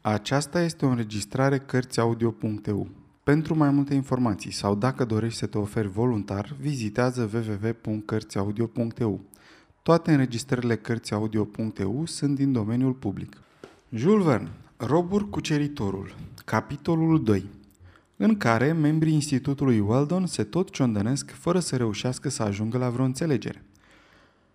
Aceasta este o înregistrare Cărțiaudio.eu. Pentru mai multe informații sau dacă dorești să te oferi voluntar, vizitează www.cărțiaudio.eu. Toate înregistrările Cărțiaudio.eu sunt din domeniul public. Jules Verne, Robur Cuceritorul, capitolul 2 în care membrii Institutului Weldon se tot ciondănesc fără să reușească să ajungă la vreo înțelegere.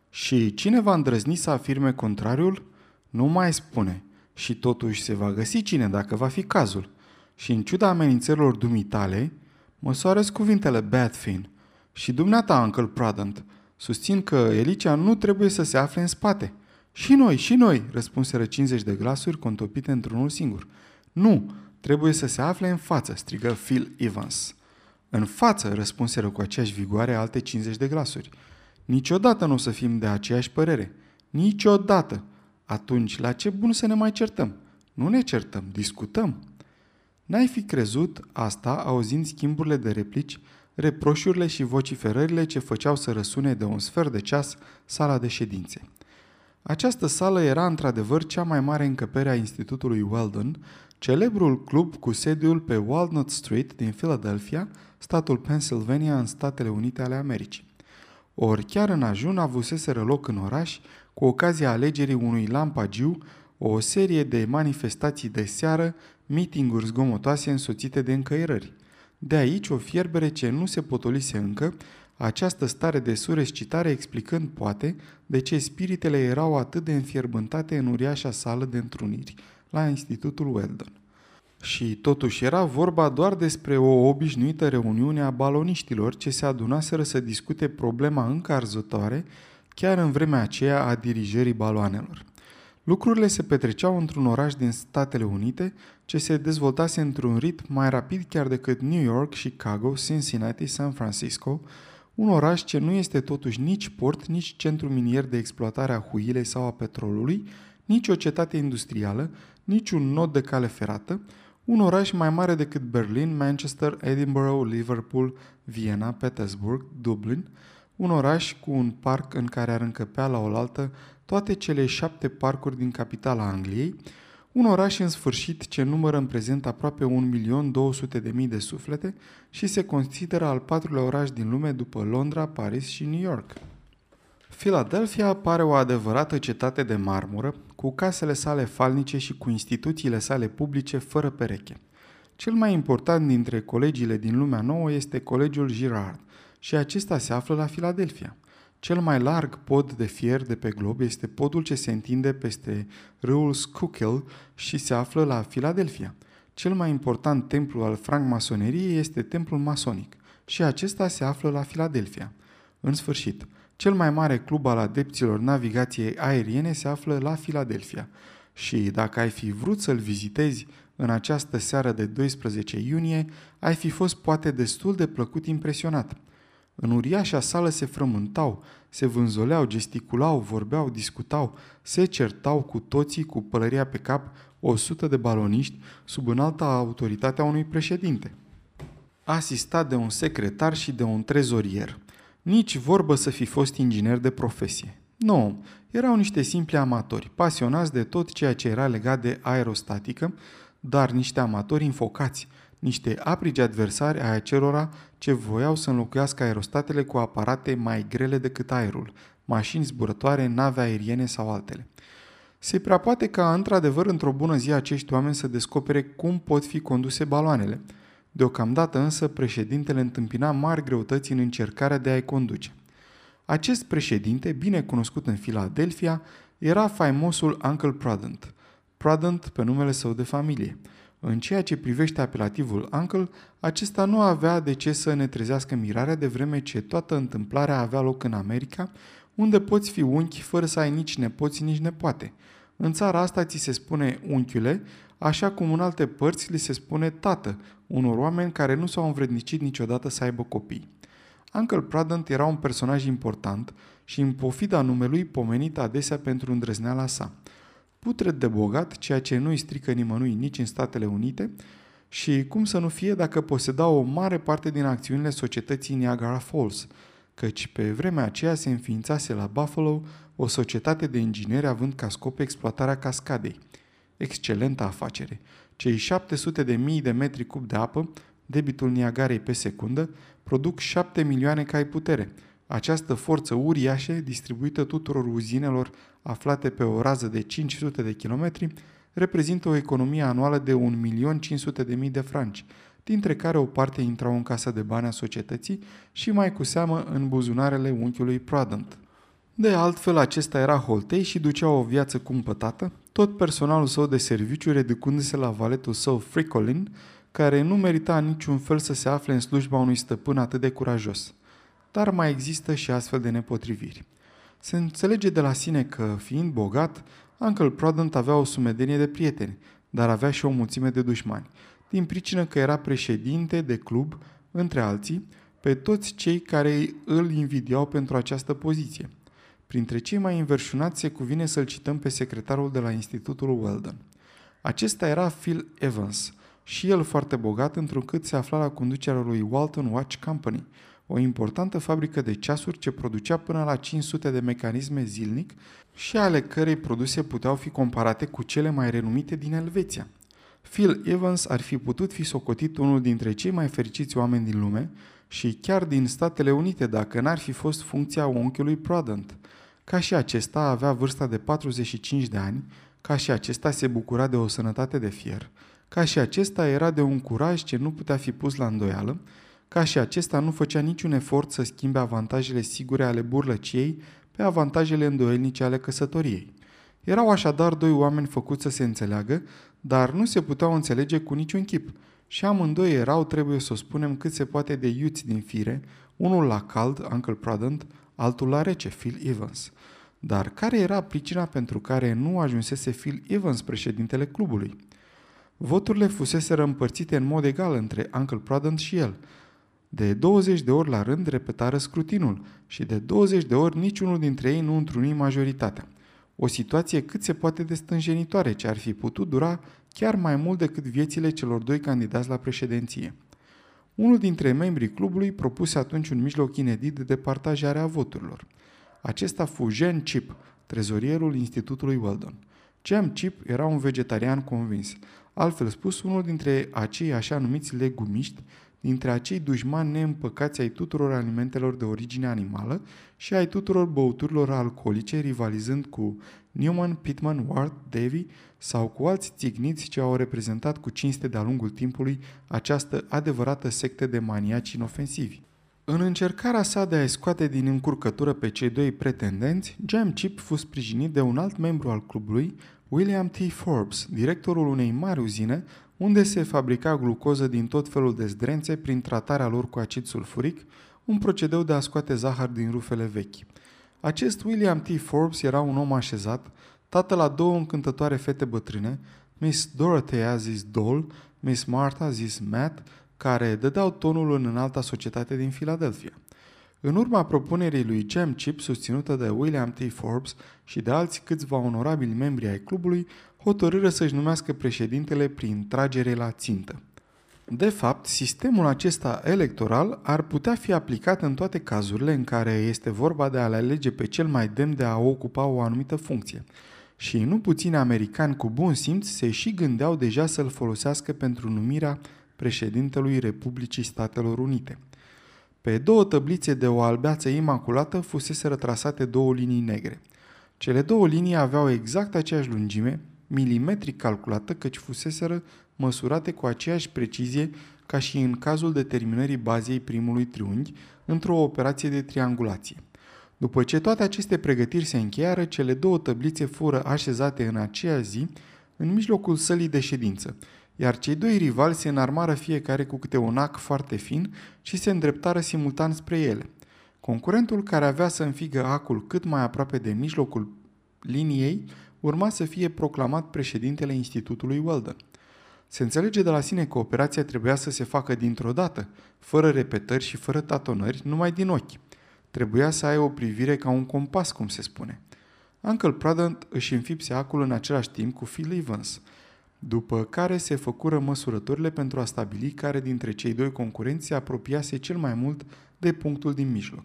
Și cine va îndrăzni să afirme contrariul? Nu mai spune. Și totuși se va găsi cine dacă va fi cazul. Și în ciuda amenințărilor dumitale, măsoară cuvintele Badfin. Și dumneata, Uncle Pradant, susțin că Elicia nu trebuie să se afle în spate. Și noi, și noi, răspunseră 50 de glasuri contopite într-unul singur. Nu, trebuie să se afle în față, strigă Phil Evans. În față, răspunseră cu aceeași vigoare alte 50 de glasuri. Niciodată nu o să fim de aceeași părere. Niciodată. Atunci, la ce bun să ne mai certăm? Nu ne certăm, discutăm. N-ai fi crezut asta auzind schimburile de replici, reproșurile și vociferările ce făceau să răsune de un sfert de ceas sala de ședințe. Această sală era într-adevăr cea mai mare încăpere a Institutului Weldon, celebrul club cu sediul pe Walnut Street din Philadelphia, statul Pennsylvania în Statele Unite ale Americii. Ori chiar în ajun avuseseră loc în oraș, cu ocazia alegerii unui lampagiu, o serie de manifestații de seară, mitinguri zgomotoase însoțite de încăierări. De aici o fierbere ce nu se potolise încă, această stare de surescitare explicând, poate, de ce spiritele erau atât de înfierbântate în uriașa sală de întruniri la Institutul Weldon. Și totuși era vorba doar despre o obișnuită reuniune a baloniștilor ce se adunaseră să discute problema încarzătoare chiar în vremea aceea a dirijării baloanelor. Lucrurile se petreceau într-un oraș din Statele Unite ce se dezvoltase într-un ritm mai rapid chiar decât New York, Chicago, Cincinnati, San Francisco, un oraș ce nu este totuși nici port, nici centru minier de exploatare a huilei sau a petrolului, nici o cetate industrială, nici un nod de cale ferată, un oraș mai mare decât Berlin, Manchester, Edinburgh, Liverpool, Viena, Petersburg, Dublin, un oraș cu un parc în care ar încăpea la oaltă toate cele șapte parcuri din capitala Angliei, un oraș în sfârșit ce numără în prezent aproape 1.200.000 de suflete și se consideră al patrulea oraș din lume după Londra, Paris și New York. Philadelphia pare o adevărată cetate de marmură, cu casele sale falnice și cu instituțiile sale publice fără pereche. Cel mai important dintre colegiile din lumea nouă este Colegiul Girard și acesta se află la Philadelphia. Cel mai larg pod de fier de pe glob este podul ce se întinde peste râul Schuylkill și se află la Philadelphia. Cel mai important templu al francmasoneriei este templul masonic și acesta se află la Philadelphia. În sfârșit, cel mai mare club al adepților navigației aeriene se află la Philadelphia și dacă ai fi vrut să-l vizitezi în această seară de 12 iunie, ai fi fost poate destul de plăcut impresionat – în uriașa sală se frământau, se vânzoleau, gesticulau, vorbeau, discutau, se certau cu toții cu pălăria pe cap o sută de baloniști sub înalta autoritatea unui președinte. Asistat de un secretar și de un trezorier. Nici vorbă să fi fost inginer de profesie. Nu, erau niște simpli amatori, pasionați de tot ceea ce era legat de aerostatică, dar niște amatori infocați, niște aprigi adversari ai acelora ce voiau să înlocuiască aerostatele cu aparate mai grele decât aerul, mașini zburătoare, nave aeriene sau altele. Se prea poate ca într-adevăr într-o bună zi acești oameni să descopere cum pot fi conduse baloanele. Deocamdată însă președintele întâmpina mari greutăți în încercarea de a-i conduce. Acest președinte, bine cunoscut în Philadelphia, era faimosul Uncle Prudent. Prudent pe numele său de familie – în ceea ce privește apelativul uncle, acesta nu avea de ce să ne trezească mirarea de vreme ce toată întâmplarea avea loc în America, unde poți fi unchi fără să ai nici nepoți, nici nepoate. În țara asta ți se spune unchiule, așa cum în alte părți li se spune tată, unor oameni care nu s-au învrednicit niciodată să aibă copii. Uncle Pradant era un personaj important și în pofida numelui pomenit adesea pentru îndrăzneala sa – putred de bogat, ceea ce nu îi strică nimănui nici în Statele Unite, și cum să nu fie dacă poseda o mare parte din acțiunile societății Niagara Falls, căci pe vremea aceea se înființase la Buffalo o societate de ingineri având ca scop exploatarea cascadei. Excelentă afacere. Cei 700 de mii de metri cub de apă, debitul Niagarei pe secundă, produc 7 milioane cai putere. Această forță uriașă, distribuită tuturor uzinelor aflate pe o rază de 500 de kilometri, reprezintă o economie anuală de 1.500.000 de franci, dintre care o parte intrau în casa de bani a societății și mai cu seamă în buzunarele unchiului Pradant. De altfel, acesta era holtei și ducea o viață cumpătată, tot personalul său de serviciu reducându-se la valetul său Fricolin, care nu merita în niciun fel să se afle în slujba unui stăpân atât de curajos. Dar mai există și astfel de nepotriviri. Se înțelege de la sine că, fiind bogat, Uncle Prudent avea o sumedenie de prieteni, dar avea și o mulțime de dușmani, din pricină că era președinte de club, între alții, pe toți cei care îl invidiau pentru această poziție. Printre cei mai înverșunați se cuvine să-l cităm pe secretarul de la Institutul Weldon. Acesta era Phil Evans, și el foarte bogat, întrucât se afla la conducerea lui Walton Watch Company, o importantă fabrică de ceasuri ce producea până la 500 de mecanisme zilnic și ale cărei produse puteau fi comparate cu cele mai renumite din Elveția. Phil Evans ar fi putut fi socotit unul dintre cei mai fericiți oameni din lume și chiar din Statele Unite dacă n-ar fi fost funcția unchiului Prudent. Ca și acesta avea vârsta de 45 de ani, ca și acesta se bucura de o sănătate de fier, ca și acesta era de un curaj ce nu putea fi pus la îndoială, ca și acesta nu făcea niciun efort să schimbe avantajele sigure ale burlăciei pe avantajele îndoielnice ale căsătoriei. Erau așadar doi oameni făcuți să se înțeleagă, dar nu se puteau înțelege cu niciun chip. Și amândoi erau, trebuie să o spunem, cât se poate de iuți din fire, unul la cald, Uncle Prudent, altul la rece, Phil Evans. Dar care era pricina pentru care nu ajunsese Phil Evans președintele clubului? Voturile fusese împărțite în mod egal între Uncle Prudent și el. De 20 de ori la rând repetară scrutinul și de 20 de ori niciunul dintre ei nu întruni majoritatea. O situație cât se poate de stânjenitoare, ce ar fi putut dura chiar mai mult decât viețile celor doi candidați la președinție. Unul dintre membrii clubului propuse atunci un mijloc inedit de departajare a voturilor. Acesta fu Jean Chip, trezorierul Institutului Weldon. Jean Chip era un vegetarian convins, altfel spus unul dintre acei așa numiți legumiști dintre acei dușmani neîmpăcați ai tuturor alimentelor de origine animală și ai tuturor băuturilor alcoolice, rivalizând cu Newman, Pittman, Ward, Davy sau cu alți țigniți ce au reprezentat cu cinste de-a lungul timpului această adevărată sectă de maniaci inofensivi. În încercarea sa de a-i scoate din încurcătură pe cei doi pretendenți, Jam Chip fu sprijinit de un alt membru al clubului, William T. Forbes, directorul unei mari uzine unde se fabrica glucoză din tot felul de zdrențe prin tratarea lor cu acid sulfuric, un procedeu de a scoate zahăr din rufele vechi. Acest William T. Forbes era un om așezat, tată la două încântătoare fete bătrâne, Miss Dorothea zis Dole, Miss Martha zis Matt, care dădeau tonul în înalta societate din Philadelphia. În urma propunerii lui Jam Chip, susținută de William T. Forbes și de alți câțiva onorabili membri ai clubului, hotărâre să-și numească președintele prin tragere la țintă. De fapt, sistemul acesta electoral ar putea fi aplicat în toate cazurile în care este vorba de a le alege pe cel mai demn de a ocupa o anumită funcție. Și nu puțini americani cu bun simț se și gândeau deja să-l folosească pentru numirea președintelui Republicii Statelor Unite. Pe două tăblițe de o albeață imaculată fusese rătrasate două linii negre. Cele două linii aveau exact aceeași lungime, milimetric calculată căci fuseseră măsurate cu aceeași precizie ca și în cazul determinării bazei primului triunghi într-o operație de triangulație. După ce toate aceste pregătiri se încheiară, cele două tăblițe fură așezate în aceea zi în mijlocul sălii de ședință, iar cei doi rivali se înarmară fiecare cu câte un ac foarte fin și se îndreptară simultan spre ele. Concurentul care avea să înfigă acul cât mai aproape de mijlocul liniei urma să fie proclamat președintele Institutului Weldon. Se înțelege de la sine că operația trebuia să se facă dintr-o dată, fără repetări și fără tatonări, numai din ochi. Trebuia să ai o privire ca un compas, cum se spune. Uncle Prudent își înfipse acul în același timp cu Phil Evans, după care se făcură măsurătorile pentru a stabili care dintre cei doi concurenți se apropiase cel mai mult de punctul din mijloc.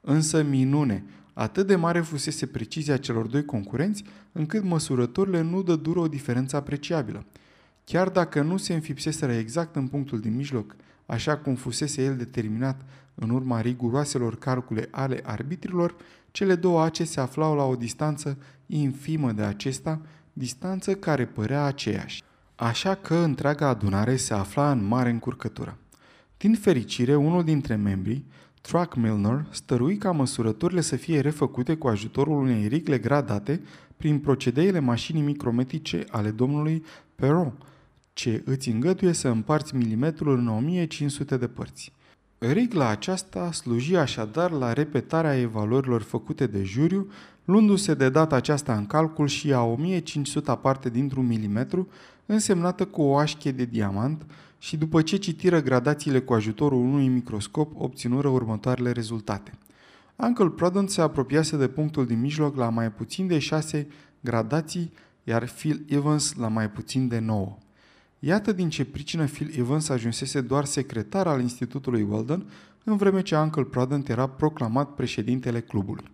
Însă minune, Atât de mare fusese precizia celor doi concurenți, încât măsurătorile nu dă dură o diferență apreciabilă. Chiar dacă nu se înfipseseră exact în punctul din mijloc, așa cum fusese el determinat în urma riguroaselor calcule ale arbitrilor, cele două ace se aflau la o distanță infimă de acesta, distanță care părea aceeași. Așa că întreaga adunare se afla în mare încurcătură. Din fericire, unul dintre membrii, Truck Milner, stărui ca măsurătorile să fie refăcute cu ajutorul unei rigle gradate prin procedeile mașinii micrometrice ale domnului Perron, ce îți îngăduie să împarți milimetrul în 1500 de părți. Rigla aceasta sluji așadar la repetarea evaluărilor făcute de juriu, luându-se de data aceasta în calcul și a 1500 parte dintr-un milimetru, însemnată cu o așchie de diamant, și după ce citiră gradațiile cu ajutorul unui microscop, obținură următoarele rezultate. Uncle Prudent se apropiase de punctul din mijloc la mai puțin de 6 gradații, iar Phil Evans la mai puțin de 9. Iată din ce pricină Phil Evans ajunsese doar secretar al Institutului Weldon, în vreme ce Uncle Prudent era proclamat președintele clubului.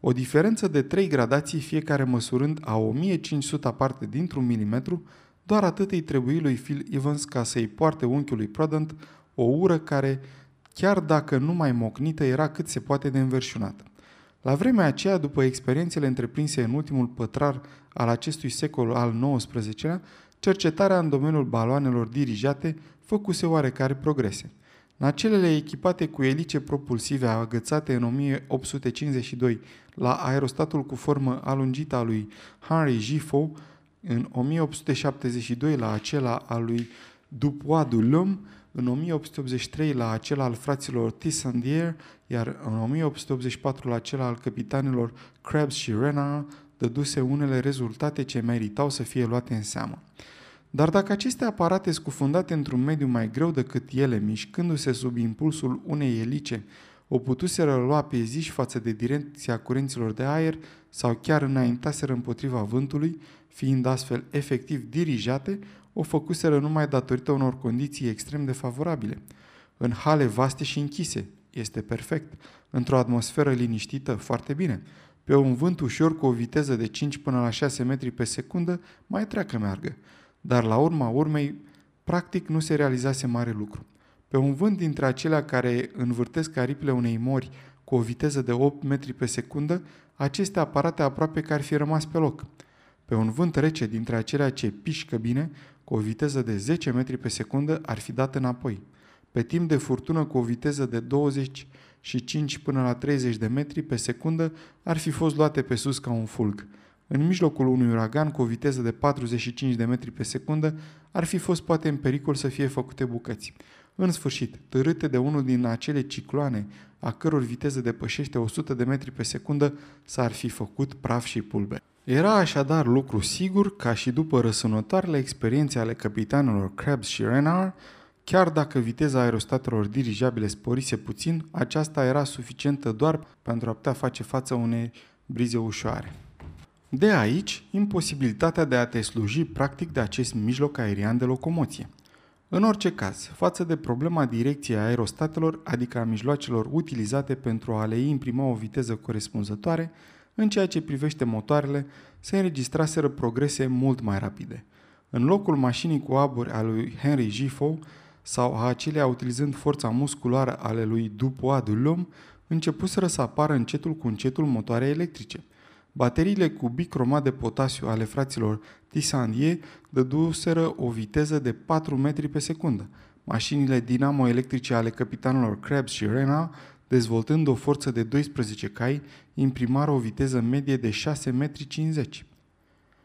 O diferență de 3 gradații, fiecare măsurând a 1500 aparte dintr-un milimetru, doar atât îi trebuie lui Phil Evans ca să-i poarte unchiului Prudent o ură care, chiar dacă nu mai mocnită, era cât se poate de înverșunată. La vremea aceea, după experiențele întreprinse în ultimul pătrar al acestui secol al XIX-lea, cercetarea în domeniul baloanelor dirijate făcuse oarecare progrese. Nacelele echipate cu elice propulsive agățate în 1852 la aerostatul cu formă alungită a lui Henry Gifford în 1872 la acela al lui Dupois du Lhomme, în 1883 la acela al fraților Tissandier, iar în 1884 la acela al capitanilor Krebs și Renard, dăduse unele rezultate ce meritau să fie luate în seamă. Dar dacă aceste aparate scufundate într-un mediu mai greu decât ele, mișcându-se sub impulsul unei elice, o putuseră lua pe zi și față de direcția curenților de aer sau chiar înaintaseră împotriva vântului, fiind astfel efectiv dirijate, o făcuseră numai datorită unor condiții extrem de favorabile. În hale vaste și închise, este perfect. Într-o atmosferă liniștită, foarte bine. Pe un vânt ușor cu o viteză de 5 până la 6 metri pe secundă, mai treacă meargă. Dar la urma urmei, practic nu se realizase mare lucru. Pe un vânt dintre acelea care învârtesc aripile unei mori cu o viteză de 8 metri pe secundă, aceste aparate aproape că ar fi rămas pe loc. Pe un vânt rece dintre acelea ce pișcă bine, cu o viteză de 10 metri pe secundă, ar fi dat înapoi. Pe timp de furtună cu o viteză de 25 până la 30 de metri pe secundă, ar fi fost luate pe sus ca un fulg. În mijlocul unui uragan cu o viteză de 45 de metri pe secundă, ar fi fost poate în pericol să fie făcute bucăți. În sfârșit, târâte de unul din acele cicloane a căror viteză depășește 100 de metri pe secundă, s-ar fi făcut praf și pulbe. Era așadar lucru sigur ca și după răsunătoarele experiențe ale capitanelor Krebs și Renard, chiar dacă viteza aerostatelor dirijabile sporise puțin, aceasta era suficientă doar pentru a putea face față unei brize ușoare. De aici, imposibilitatea de a te sluji practic de acest mijloc aerian de locomoție. În orice caz, față de problema direcției aerostatelor, adică a mijloacelor utilizate pentru a le imprima o viteză corespunzătoare, în ceea ce privește motoarele, se înregistraseră progrese mult mai rapide. În locul mașinii cu aburi a lui Henry Gifford sau a acelea utilizând forța musculară ale lui Dupois de Lhomme, începuseră să apară încetul cu încetul motoare electrice – Bateriile cu bicromat de potasiu ale fraților Tissandier dăduseră o viteză de 4 metri pe secundă. Mașinile dinamo-electrice ale capitanilor Krebs și Rena, dezvoltând o forță de 12 cai, imprimară o viteză medie de 6 metri 50.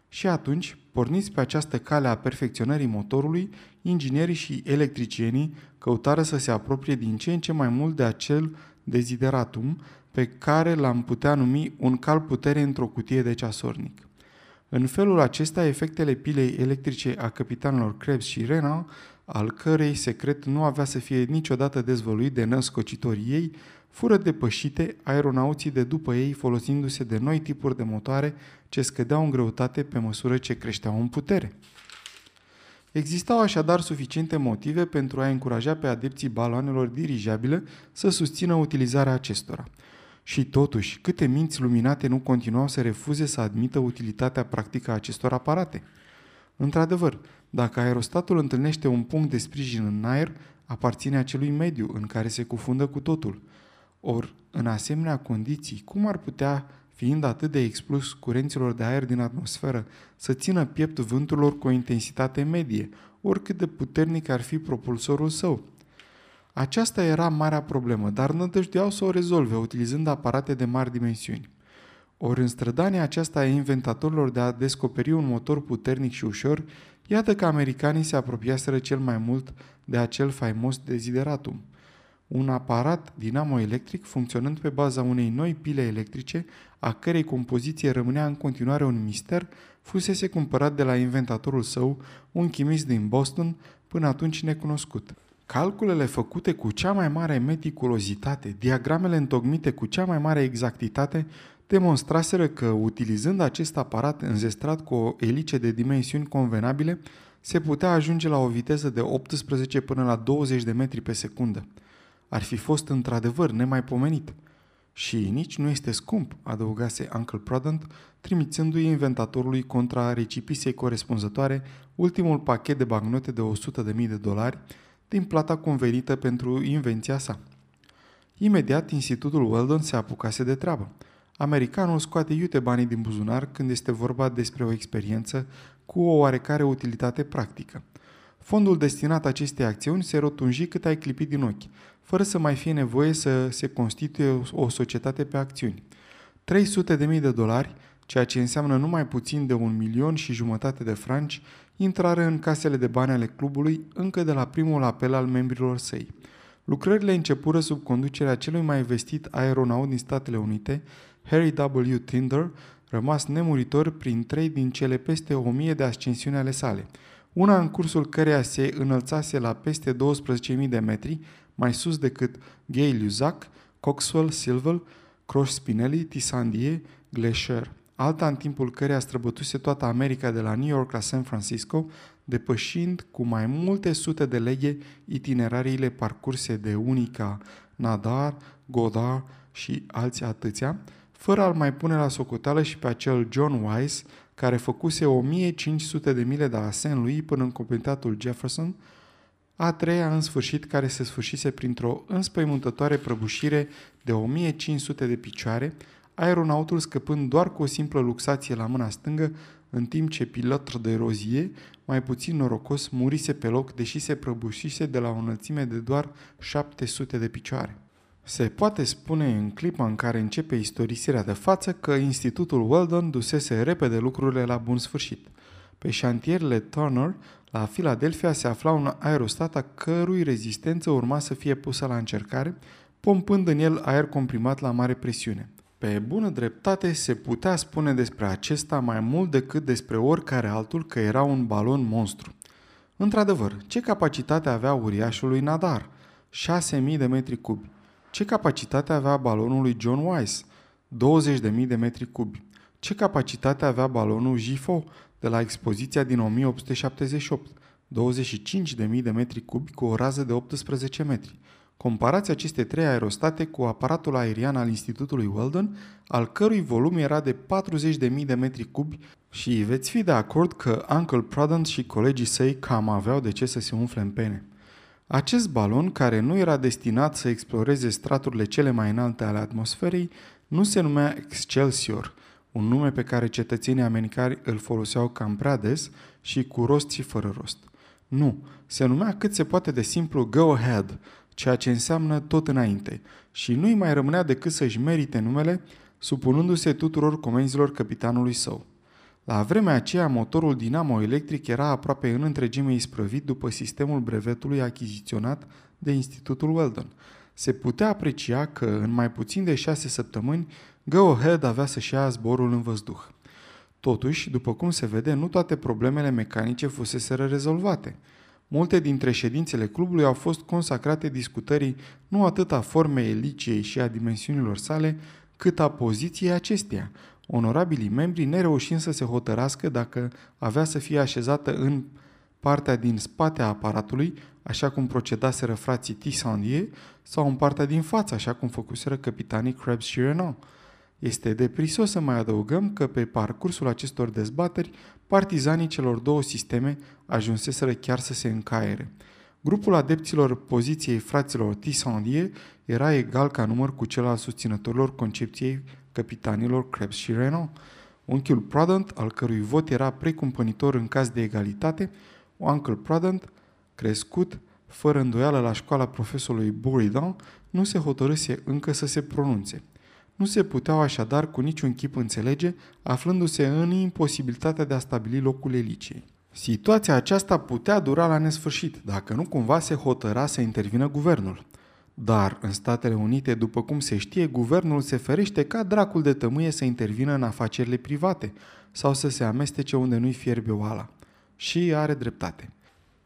Și atunci, porniți pe această cale a perfecționării motorului, inginerii și electricienii căutară să se apropie din ce în ce mai mult de acel dezideratum pe care l-am putea numi un cal putere într-o cutie de ceasornic. În felul acesta, efectele pilei electrice a capitanilor Krebs și Rena, al cărei secret nu avea să fie niciodată dezvăluit de născocitorii ei, fură depășite aeronauții de după ei folosindu-se de noi tipuri de motoare ce scădeau în greutate pe măsură ce creșteau în putere. Existau așadar suficiente motive pentru a încuraja pe adepții baloanelor dirijabile să susțină utilizarea acestora – Și totuși, câte minți luminate nu continuau să refuze să admită utilitatea practică a acestor aparate? Într-adevăr, dacă aerostatul întâlnește un punct de sprijin în aer, aparține acelui mediu în care se cufundă cu totul. Or, în asemenea condiții, cum ar putea, fiind atât de explus curenților de aer din atmosferă, să țină piept vânturilor cu o intensitate medie, oricât de puternic ar fi propulsorul său? Aceasta era marea problemă, dar nădăjdeau să o rezolve utilizând aparate de mari dimensiuni. Ori în strădania aceasta a inventatorilor de a descoperi un motor puternic și ușor, iată că americanii se apropiaseră cel mai mult de acel faimos dezideratum. Un aparat dinamo-electric funcționând pe baza unei noi pile electrice, a cărei compoziție rămânea în continuare un mister, fusese cumpărat de la inventatorul său, un chimist din Boston, până atunci necunoscut. Calculele făcute cu cea mai mare meticulozitate, diagramele întocmite cu cea mai mare exactitate, demonstraseră că, utilizând acest aparat înzestrat cu o elice de dimensiuni convenabile, se putea ajunge la o viteză de 18 până la 20 de metri pe secundă. Ar fi fost într-adevăr nemaipomenit. Și nici nu este scump, adăugase Uncle Prudent, trimițându-i inventatorului contra recipisei corespunzătoare ultimul pachet de bagnote de 100.000 de dolari din plata convenită pentru invenția sa. Imediat, Institutul Weldon se apucase de treabă. Americanul scoate iute banii din buzunar când este vorba despre o experiență cu o oarecare utilitate practică. Fondul destinat acestei acțiuni se rotunji cât ai clipit din ochi, fără să mai fie nevoie să se constituie o societate pe acțiuni. 300 de mii de dolari, ceea ce înseamnă numai puțin de un milion și jumătate de franci, intrare în casele de bani ale clubului încă de la primul apel al membrilor săi. Lucrările începură sub conducerea celui mai vestit aeronaut din Statele Unite, Harry W. Tinder, rămas nemuritor prin trei din cele peste o mie de ascensiuni ale sale, una în cursul căreia se înălțase la peste 12.000 de metri, mai sus decât Gay Luzac, Coxwell, Silver, Cross Spinelli, Tissandier, Glacier alta în timpul căreia străbătuse toată America de la New York la San Francisco, depășind cu mai multe sute de leghe itinerariile parcurse de unica Nadar, Godard și alții atâția, fără a-l mai pune la socoteală și pe acel John Wise, care făcuse 1500 de mile de la St. Louis până în comitatul Jefferson, a treia în sfârșit care se sfârșise printr-o înspăimântătoare prăbușire de 1500 de picioare, aeronautul scăpând doar cu o simplă luxație la mâna stângă, în timp ce pilotul de rozie, mai puțin norocos, murise pe loc, deși se prăbușise de la o înălțime de doar 700 de picioare. Se poate spune în clipa în care începe istorisirea de față că Institutul Weldon dusese repede lucrurile la bun sfârșit. Pe șantierele Turner, la Philadelphia, se afla un aerostat a cărui rezistență urma să fie pusă la încercare, pompând în el aer comprimat la mare presiune. Pe bună dreptate se putea spune despre acesta mai mult decât despre oricare altul că era un balon monstru. Într-adevăr, ce capacitate avea uriașului Nadar? 6.000 de metri cubi. Ce capacitate avea balonul lui John Weiss? 20.000 de metri cubi. Ce capacitate avea balonul Gifo de la expoziția din 1878? 25.000 de metri cubi cu o rază de 18 metri. Comparați aceste trei aerostate cu aparatul aerian al Institutului Weldon, al cărui volum era de 40.000 de metri cubi și veți fi de acord că Uncle Prudent și colegii săi cam aveau de ce să se umfle în pene. Acest balon, care nu era destinat să exploreze straturile cele mai înalte ale atmosferei, nu se numea Excelsior, un nume pe care cetățenii americani îl foloseau cam prea des și cu rost și fără rost. Nu, se numea cât se poate de simplu Go Ahead, ceea ce înseamnă tot înainte, și nu-i mai rămânea decât să-și merite numele, supunându-se tuturor comenzilor capitanului său. La vremea aceea, motorul dinamo-electric era aproape în întregime isprăvit după sistemul brevetului achiziționat de Institutul Weldon. Se putea aprecia că, în mai puțin de șase săptămâni, Go Ahead avea să-și ia zborul în văzduh. Totuși, după cum se vede, nu toate problemele mecanice fuseseră rezolvate – Multe dintre ședințele clubului au fost consacrate discutării nu atât a formei eliciei și a dimensiunilor sale, cât a poziției acesteia, onorabilii membri nereușind să se hotărască dacă avea să fie așezată în partea din spate a aparatului, așa cum procedaseră frații Tissandie, sau în partea din față, așa cum făcuseră capitanii Krebs și Renault. Este deprisos să mai adăugăm că pe parcursul acestor dezbateri, partizanii celor două sisteme ajunseseră chiar să se încaiere. Grupul adepților poziției fraților Tissandie era egal ca număr cu cel al susținătorilor concepției capitanilor Krebs și Renault. Unchiul Prudent, al cărui vot era precumpănitor în caz de egalitate, Uncle Prudent, crescut, fără îndoială la școala profesorului Buridan, nu se hotărâse încă să se pronunțe. Nu se puteau așadar cu niciun chip înțelege, aflându-se în imposibilitatea de a stabili locul eliciei. Situația aceasta putea dura la nesfârșit, dacă nu cumva se hotăra să intervină guvernul. Dar în Statele Unite, după cum se știe, guvernul se ferește ca dracul de tămâie să intervină în afacerile private sau să se amestece unde nu-i fierbe oala. Și are dreptate.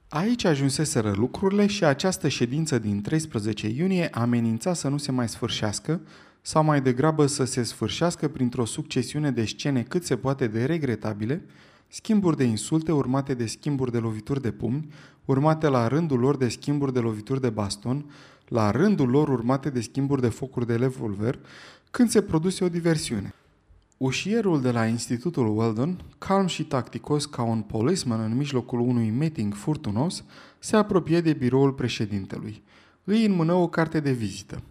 Aici ajunseseră lucrurile și această ședință din 13 iunie amenința să nu se mai sfârșească sau mai degrabă să se sfârșească printr-o succesiune de scene cât se poate de regretabile, schimburi de insulte urmate de schimburi de lovituri de pumni, urmate la rândul lor de schimburi de lovituri de baston, la rândul lor urmate de schimburi de focuri de revolver, când se produse o diversiune. Ușierul de la Institutul Weldon, calm și tacticos ca un policeman în mijlocul unui meeting furtunos, se apropie de biroul președintelui. Îi înmână o carte de vizită.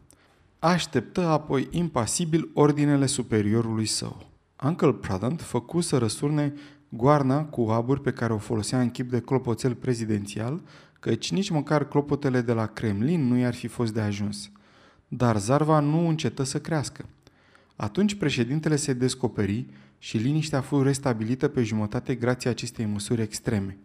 Așteptă apoi impasibil ordinele superiorului său. Uncle Pradant făcu să răsurne goarna cu aburi pe care o folosea în chip de clopoțel prezidențial, căci nici măcar clopotele de la Kremlin nu i-ar fi fost de ajuns. Dar zarva nu încetă să crească. Atunci președintele se descoperi și liniștea a fost restabilită pe jumătate grație acestei măsuri extreme.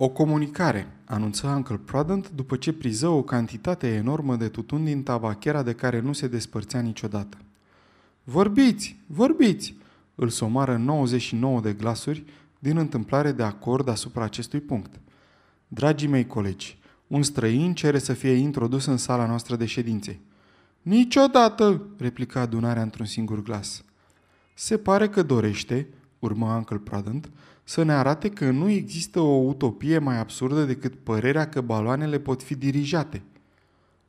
O comunicare, anunță Uncle Prudent după ce priză o cantitate enormă de tutun din tabachera de care nu se despărțea niciodată. Vorbiți, vorbiți! Îl somară 99 de glasuri din întâmplare de acord asupra acestui punct. Dragii mei colegi, un străin cere să fie introdus în sala noastră de ședințe. Niciodată, replica adunarea într-un singur glas. Se pare că dorește, urmă Uncle Prudent, să ne arate că nu există o utopie mai absurdă decât părerea că baloanele pot fi dirijate.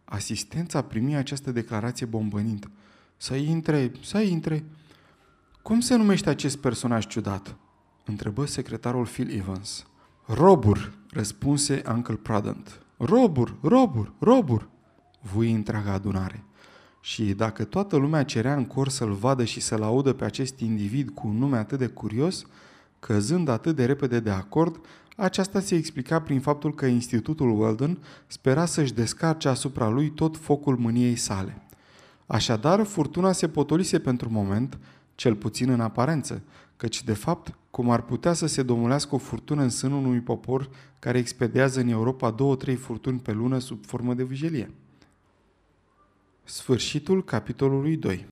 Asistența primi această declarație bombănind. Să intre, să intre. Cum se numește acest personaj ciudat? întrebă secretarul Phil Evans. Robur, răspunse Uncle Prudent. Robur, robur, robur, vui întreaga adunare. Și dacă toată lumea cerea în cor să-l vadă și să-l audă pe acest individ cu un nume atât de curios, căzând atât de repede de acord, aceasta se explica prin faptul că Institutul Weldon spera să-și descarce asupra lui tot focul mâniei sale. Așadar, furtuna se potolise pentru moment, cel puțin în aparență, căci, de fapt, cum ar putea să se domulească o furtună în sânul unui popor care expediază în Europa două-trei furtuni pe lună sub formă de vijelie. Sfârșitul capitolului 2